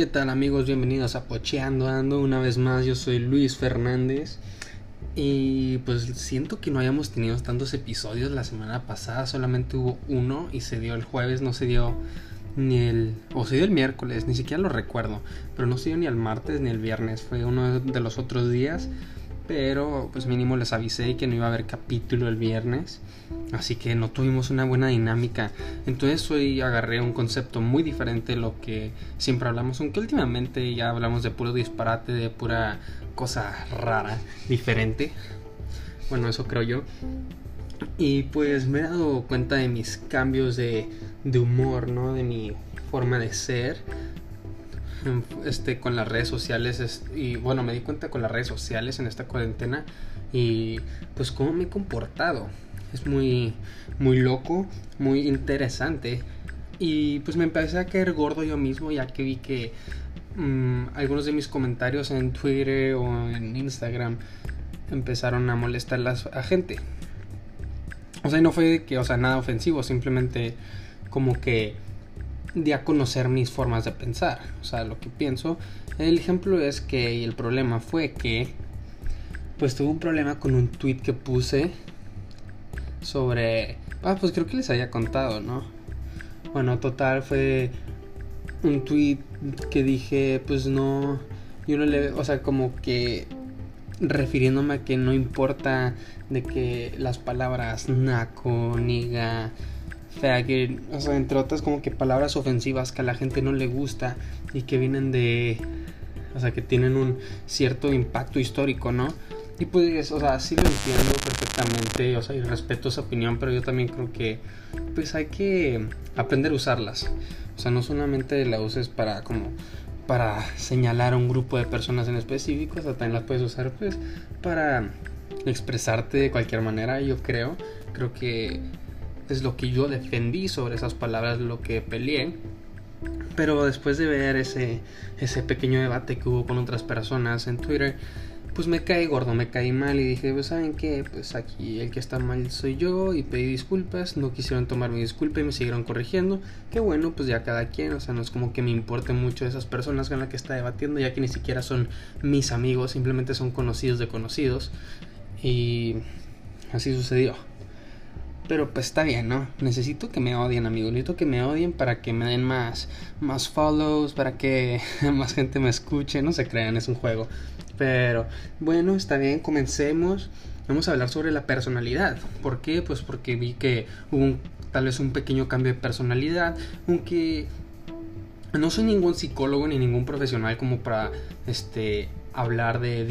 ¿Qué tal amigos? Bienvenidos a Pocheando Ando. Una vez más, yo soy Luis Fernández. Y pues siento que no hayamos tenido tantos episodios la semana pasada. Solamente hubo uno y se dio el jueves, no se dio ni el... o se dio el miércoles, ni siquiera lo recuerdo. Pero no se dio ni el martes ni el viernes. Fue uno de los otros días pero pues mínimo les avisé que no iba a haber capítulo el viernes, así que no tuvimos una buena dinámica. Entonces hoy agarré un concepto muy diferente de lo que siempre hablamos, aunque últimamente ya hablamos de puro disparate, de pura cosa rara, diferente. Bueno, eso creo yo. Y pues me he dado cuenta de mis cambios de, humor, ¿no? De mi forma de ser este, con las redes sociales y bueno, me di cuenta con las redes sociales en esta cuarentena y pues cómo me he comportado. Es muy, muy loco, muy interesante y pues me empecé a caer gordo yo mismo ya que vi que mm, algunos de mis comentarios en Twitter o en Instagram empezaron a molestar a gente. O sea, no fue que, o sea, nada ofensivo, simplemente como que de a conocer mis formas de pensar, o sea, lo que pienso. El ejemplo es que el problema fue que pues tuve un problema con un tweet que puse sobre ah, pues creo que les había contado, ¿no? Bueno, total fue un tweet que dije, pues no yo no le, o sea, como que refiriéndome a que no importa de que las palabras naco, niga, que o sea, entre otras como que palabras ofensivas que a la gente no le gusta y que vienen de, o sea, que tienen un cierto impacto histórico, ¿no? Y pues, o sea, sí lo entiendo perfectamente, o sea, y respeto esa opinión, pero yo también creo que, pues hay que aprender a usarlas. O sea, no solamente la uses para como para señalar a un grupo de personas en específico, o sea, también las puedes usar pues para expresarte de cualquier manera, yo creo. Creo que es lo que yo defendí sobre esas palabras, lo que peleé. Pero después de ver ese, ese pequeño debate que hubo con otras personas en Twitter, pues me caí gordo, me caí mal y dije, pues saben qué, pues aquí el que está mal soy yo y pedí disculpas, no quisieron tomar mi disculpa y me siguieron corrigiendo, que bueno, pues ya cada quien, o sea, no es como que me importe mucho esas personas con las que está debatiendo, ya que ni siquiera son mis amigos, simplemente son conocidos de conocidos y así sucedió. Pero pues está bien, ¿no? Necesito que me odien, amigos. Necesito que me odien para que me den más, más follows, para que más gente me escuche. No se crean, es un juego. Pero bueno, está bien, comencemos. Vamos a hablar sobre la personalidad. ¿Por qué? Pues porque vi que hubo tal vez un pequeño cambio de personalidad. Aunque no soy ningún psicólogo ni ningún profesional como para este hablar de,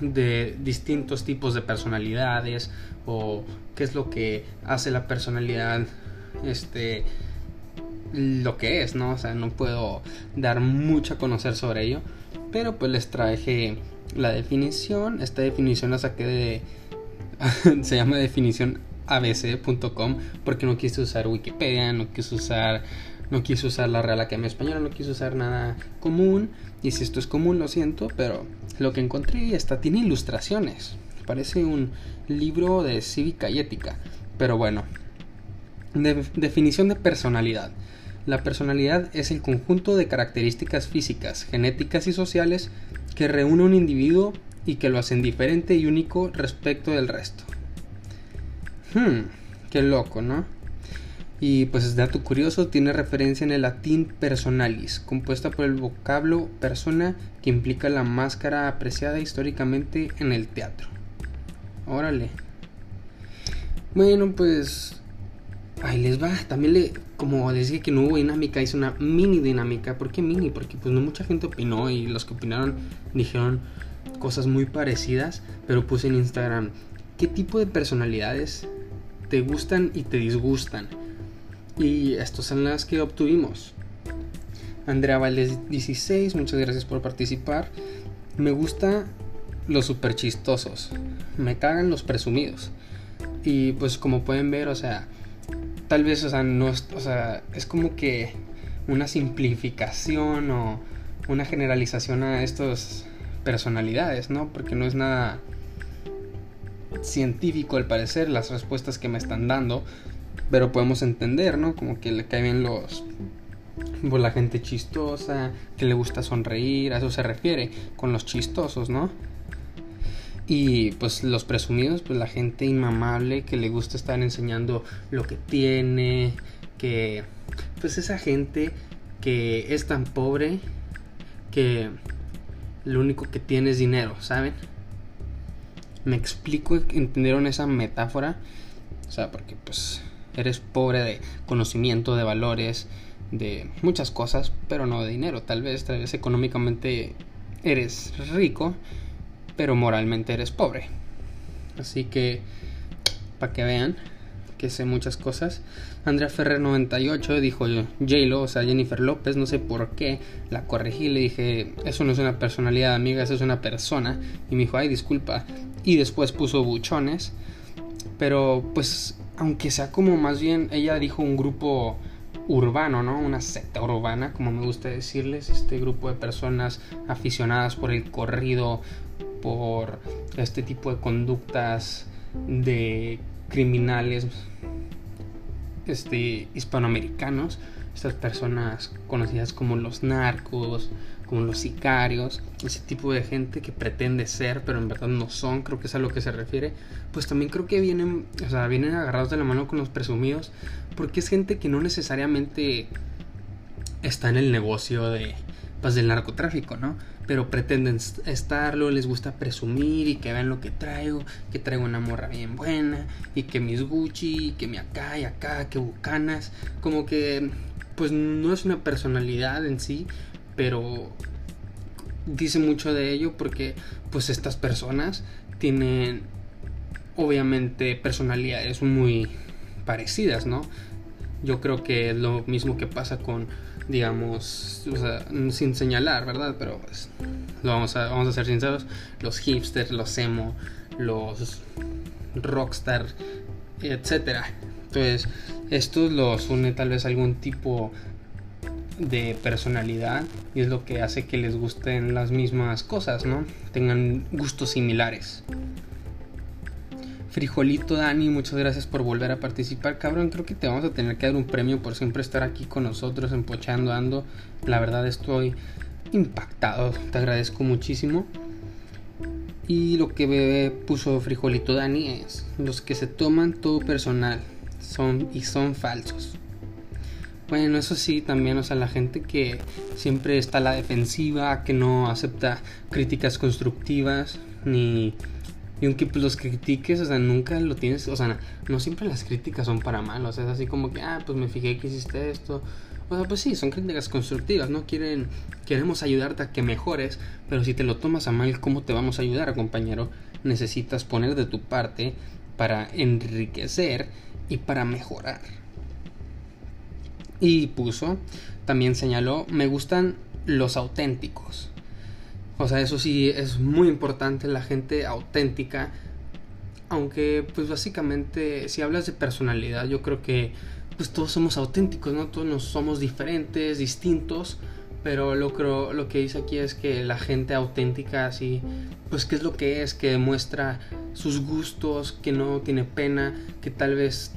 de distintos tipos de personalidades o qué es lo que hace la personalidad este lo que es, ¿no? O sea, no puedo dar mucho a conocer sobre ello, pero pues les traje la definición, esta definición la saqué de se llama definición abc.com porque no quise usar Wikipedia, no quise usar no quise usar la Real Academia Española, no quise usar nada común. Y si esto es común, lo siento, pero lo que encontré está tiene ilustraciones. Parece un libro de cívica y ética. Pero bueno, definición de personalidad. La personalidad es el conjunto de características físicas, genéticas y sociales que reúne un individuo y que lo hacen diferente y único respecto del resto. Hmm, qué loco, ¿no? Y pues dato curioso, tiene referencia en el latín personalis, compuesta por el vocablo persona que implica la máscara apreciada históricamente en el teatro. Órale. Bueno, pues ahí les va. También le, como les dije que no hubo dinámica, hice una mini dinámica. ¿Por qué mini? Porque pues no mucha gente opinó y los que opinaron dijeron cosas muy parecidas, pero puse en Instagram qué tipo de personalidades te gustan y te disgustan. Y estas son las que obtuvimos. Andrea Valdez 16, muchas gracias por participar. Me gusta los super chistosos. Me cagan los presumidos. Y pues como pueden ver, o sea, tal vez, o sea, no o sea, es como que una simplificación o una generalización a estas personalidades, ¿no? Porque no es nada científico al parecer las respuestas que me están dando, pero podemos entender, ¿no? Como que le caen los Pues la gente chistosa, que le gusta sonreír, a eso se refiere, con los chistosos, ¿no? Y pues los presumidos, pues la gente inmamable que le gusta estar enseñando lo que tiene, que pues esa gente que es tan pobre que lo único que tiene es dinero, ¿saben? Me explico, ¿entendieron esa metáfora? O sea, porque pues eres pobre de conocimiento, de valores, de muchas cosas, pero no de dinero. Tal vez, tal vez económicamente eres rico, pero moralmente eres pobre. Así que, para que vean que sé muchas cosas. Andrea Ferrer 98 dijo J-Lo, o sea, Jennifer López, no sé por qué, la corregí, le dije, eso no es una personalidad amiga, eso es una persona. Y me dijo, ay, disculpa. Y después puso buchones. Pero pues, aunque sea como más bien, ella dijo un grupo urbano, ¿no? Una secta urbana, como me gusta decirles, este grupo de personas aficionadas por el corrido, por este tipo de conductas de criminales este, hispanoamericanos, estas personas conocidas como los narcos, como los sicarios, ese tipo de gente que pretende ser, pero en verdad no son, creo que es a lo que se refiere, pues también creo que vienen, o sea, vienen agarrados de la mano con los presumidos, porque es gente que no necesariamente está en el negocio de, pues, del narcotráfico, ¿no? Pero pretenden estarlo, les gusta presumir y que vean lo que traigo, que traigo una morra bien buena, y que mis Gucci, y que mi acá y acá, que bucanas, como que, pues no es una personalidad en sí, pero dice mucho de ello porque, pues estas personas tienen, obviamente, personalidades muy parecidas, ¿no? Yo creo que es lo mismo que pasa con digamos, o sea, sin señalar, ¿verdad? Pero pues, lo vamos a, vamos a ser sinceros, los hipsters, los emo, los rockstar, etcétera. Entonces, esto los une tal vez algún tipo de personalidad y es lo que hace que les gusten las mismas cosas, ¿no? Tengan gustos similares. Frijolito Dani, muchas gracias por volver a participar. Cabrón, creo que te vamos a tener que dar un premio por siempre estar aquí con nosotros, empochando, ando. La verdad estoy impactado, te agradezco muchísimo. Y lo que puso Frijolito Dani es, los que se toman todo personal son y son falsos. Bueno, eso sí, también, o sea, la gente que siempre está a la defensiva, que no acepta críticas constructivas, ni y aunque pues, los critiques, o sea, nunca lo tienes, o sea, no siempre las críticas son para mal, o sea, es así como que, ah, pues me fijé que hiciste esto. O sea, pues sí, son críticas constructivas, ¿no? Quieren, queremos ayudarte a que mejores, pero si te lo tomas a mal, ¿cómo te vamos a ayudar, compañero? Necesitas poner de tu parte para enriquecer y para mejorar. Y puso, también señaló, me gustan los auténticos. O sea, eso sí es muy importante, la gente auténtica. Aunque, pues básicamente, si hablas de personalidad, yo creo que pues todos somos auténticos, ¿no? Todos nos somos diferentes, distintos. Pero lo, creo, lo que dice aquí es que la gente auténtica, así, pues qué es lo que es, que demuestra sus gustos, que no tiene pena, que tal vez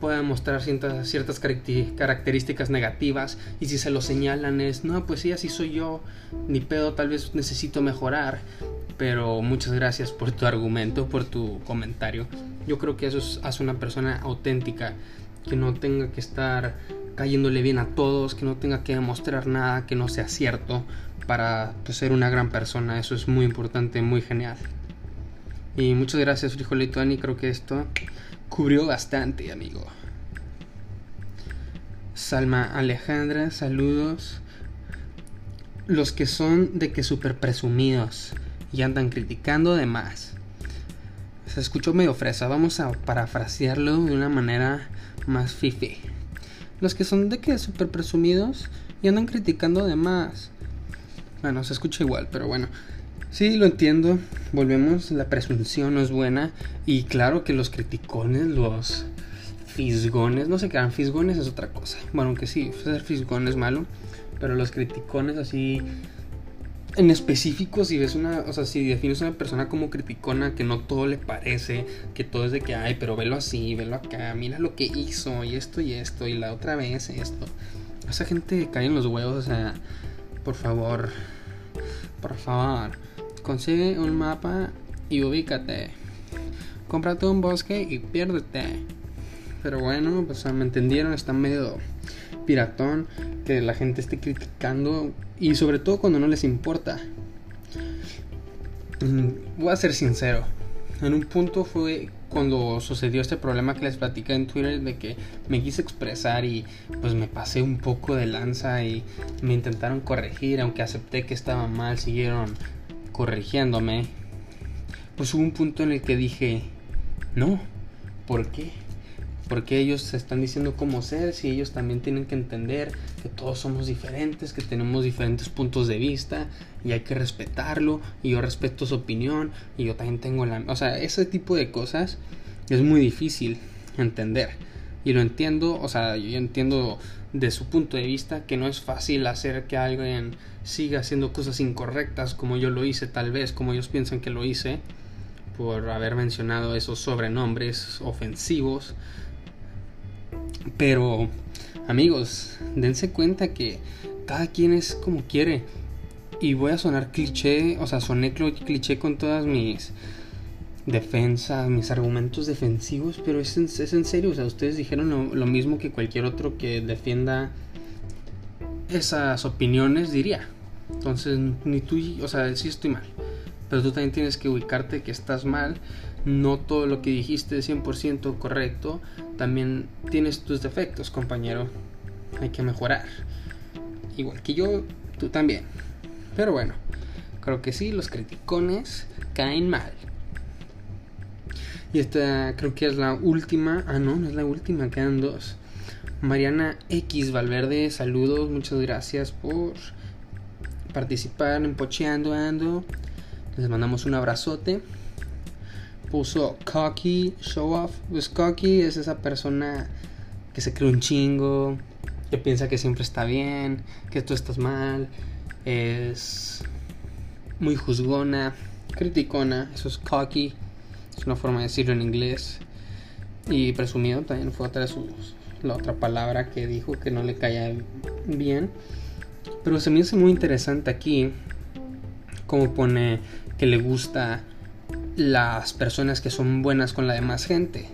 pueda mostrar ciertas, ciertas características negativas y si se lo señalan es, no, pues sí, así soy yo, ni pedo, tal vez necesito mejorar, pero muchas gracias por tu argumento, por tu comentario. Yo creo que eso hace una persona auténtica, que no tenga que estar cayéndole bien a todos, que no tenga que demostrar nada que no sea cierto para pues, ser una gran persona. Eso es muy importante, muy genial. Y muchas gracias, Frijolito Ani. Creo que esto cubrió bastante, amigo. Salma Alejandra, saludos. Los que son de que super presumidos y andan criticando de más. Se escuchó medio fresa, vamos a parafrasearlo de una manera más fifi. Los que son de que super presumidos y andan criticando de más. Bueno, se escucha igual, pero bueno. Sí, lo entiendo. Volvemos, la presunción no es buena. Y claro que los criticones, los fisgones, no sé qué fisgones es otra cosa. Bueno, aunque sí, ser fisgón es malo. Pero los criticones así en específico, si ves una, o sea, si defines una persona como criticona, que no todo le parece, que todo es de que, ay, pero velo así, velo acá, mira lo que hizo, y esto y esto, y la otra vez esto. Esa gente cae en los huevos, o sea, por favor, por favor, consigue un mapa y ubícate. Cómprate un bosque y piérdete. Pero bueno, pues me entendieron, está medio piratón que la gente esté criticando y sobre todo cuando no les importa. Mm, voy a ser sincero. En un punto fue cuando sucedió este problema que les platicé en Twitter de que me quise expresar y pues me pasé un poco de lanza y me intentaron corregir, aunque acepté que estaba mal, siguieron corrigiéndome. Pues hubo un punto en el que dije, no, ¿por qué? porque ellos se están diciendo cómo ser, si ellos también tienen que entender que todos somos diferentes, que tenemos diferentes puntos de vista y hay que respetarlo y yo respeto su opinión y yo también tengo la... O sea, ese tipo de cosas es muy difícil entender y lo entiendo, o sea, yo entiendo de su punto de vista que no es fácil hacer que alguien siga haciendo cosas incorrectas como yo lo hice tal vez, como ellos piensan que lo hice por haber mencionado esos sobrenombres ofensivos pero, amigos, dense cuenta que cada quien es como quiere. Y voy a sonar cliché, o sea, soné cliché con todas mis defensas, mis argumentos defensivos, pero es en, es en serio, o sea, ustedes dijeron lo, lo, mismo que cualquier otro que defienda esas opiniones diría. Entonces, ni tú, o sea, sí estoy mal, pero tú también tienes que ubicarte que estás mal no todo lo que dijiste es 100% correcto, también tienes tus defectos, compañero. Hay que mejorar. Igual que yo, tú también. Pero bueno, creo que sí, los criticones caen mal. Y esta creo que es la última. Ah, no, no es la última, quedan dos. Mariana X Valverde, saludos, muchas gracias por participar en Pocheando Ando. Les mandamos un abrazote puso cocky, show off. Pues cocky es esa persona que se cree un chingo, que piensa que siempre está bien, que tú estás mal, es muy juzgona, criticona, eso es cocky, es una forma de decirlo en inglés. Y presumido también fue otra de sus, la otra palabra que dijo que no le caía bien. Pero se me hace muy interesante aquí como pone que le gusta las personas que son buenas con la demás gente.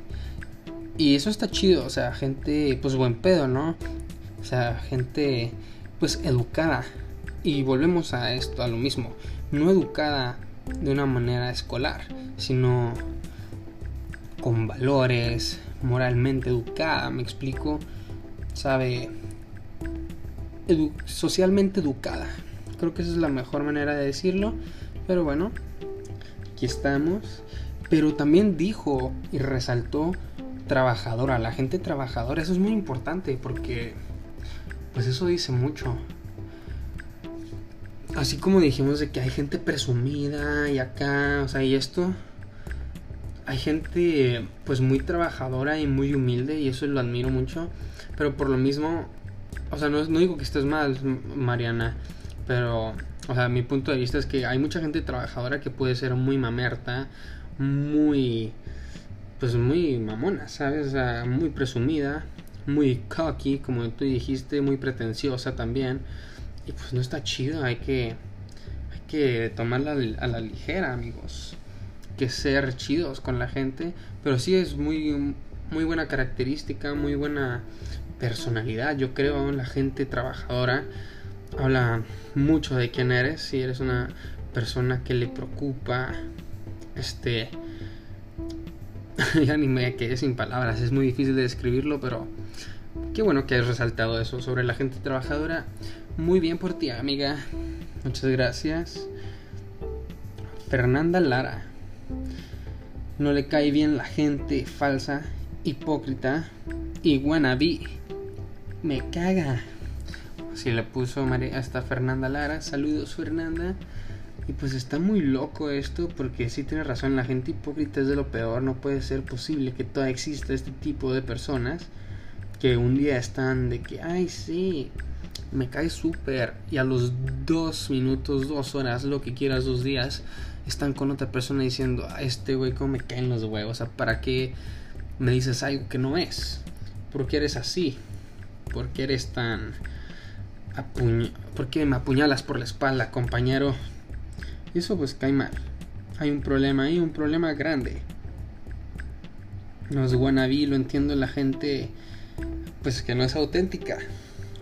Y eso está chido, o sea, gente pues buen pedo, ¿no? O sea, gente pues educada. Y volvemos a esto, a lo mismo. No educada de una manera escolar, sino con valores, moralmente educada, me explico. Sabe, socialmente educada. Creo que esa es la mejor manera de decirlo. Pero bueno, estamos. Pero también dijo y resaltó trabajadora, la gente trabajadora. Eso es muy importante porque, pues eso dice mucho. Así como dijimos de que hay gente presumida y acá, o sea, y esto. Hay gente pues muy trabajadora y muy humilde y eso lo admiro mucho. Pero por lo mismo, o sea, no, no digo que estés mal, Mariana, pero o sea, mi punto de vista es que hay mucha gente trabajadora que puede ser muy mamerta, muy. Pues muy mamona, ¿sabes? O sea, muy presumida, muy cocky, como tú dijiste, muy pretenciosa también. Y pues no está chido, hay que. Hay que tomarla a la ligera, amigos. Que ser chidos con la gente. Pero sí es muy. Muy buena característica, muy buena personalidad, yo creo, la gente trabajadora habla mucho de quién eres, si eres una persona que le preocupa, este, ya ni me quedé sin palabras, es muy difícil de describirlo, pero qué bueno que has resaltado eso sobre la gente trabajadora. Muy bien por ti, amiga. Muchas gracias. Fernanda Lara. No le cae bien la gente falsa, hipócrita y wannabe. Me caga. Si le puso María, hasta Fernanda Lara. Saludos, Fernanda. Y pues está muy loco esto porque sí tiene razón, la gente hipócrita es de lo peor, no puede ser posible que todavía exista este tipo de personas que un día están de que, ay sí, me cae súper. Y a los dos minutos, dos horas, lo que quieras, dos días, están con otra persona diciendo, a este güey, ¿cómo me caen los huevos? O sea, ¿para qué me dices algo que no es? ¿Por qué eres así? ¿Por qué eres tan... ¿Por qué me apuñalas por la espalda, compañero? Eso pues cae mal. Hay un problema ahí, un problema grande. No es wannabe, lo entiendo la gente pues que no es auténtica.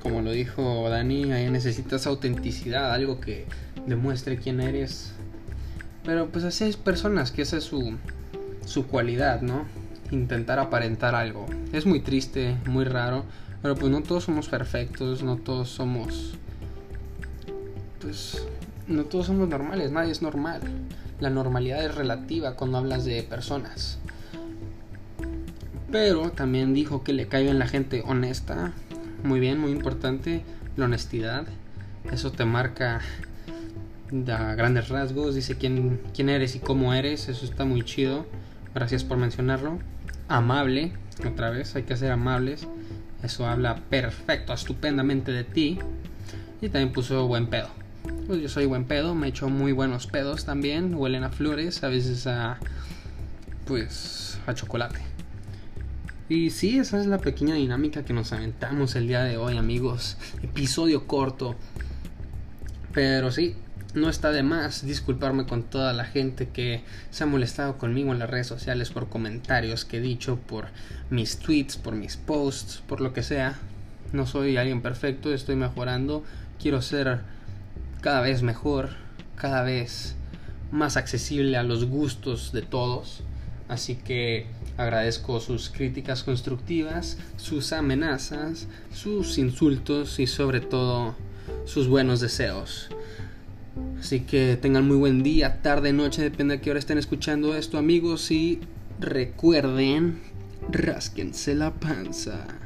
Como lo dijo Dani, ahí necesitas autenticidad, algo que demuestre quién eres. Pero pues así hay personas que esa es su, su cualidad, ¿no? Intentar aparentar algo. Es muy triste, muy raro, pero pues no todos somos perfectos, no todos somos... Pues no todos somos normales, nadie es normal. La normalidad es relativa cuando hablas de personas. Pero también dijo que le caiga en la gente honesta. Muy bien, muy importante. La honestidad. Eso te marca a grandes rasgos. Dice quién, quién eres y cómo eres. Eso está muy chido. Gracias por mencionarlo. Amable. Otra vez, hay que ser amables. Eso habla perfecto, estupendamente de ti. Y también puso buen pedo. Pues yo soy buen pedo, me echo muy buenos pedos también. Huelen a flores, a veces a. Pues. a chocolate. Y sí, esa es la pequeña dinámica que nos aventamos el día de hoy, amigos. Episodio corto. Pero sí, no está de más disculparme con toda la gente que se ha molestado conmigo en las redes sociales por comentarios que he dicho, por mis tweets, por mis posts, por lo que sea. No soy alguien perfecto, estoy mejorando. Quiero ser cada vez mejor, cada vez más accesible a los gustos de todos. Así que agradezco sus críticas constructivas, sus amenazas, sus insultos y sobre todo sus buenos deseos. Así que tengan muy buen día, tarde, noche, depende de qué hora estén escuchando esto amigos y recuerden, rásquense la panza.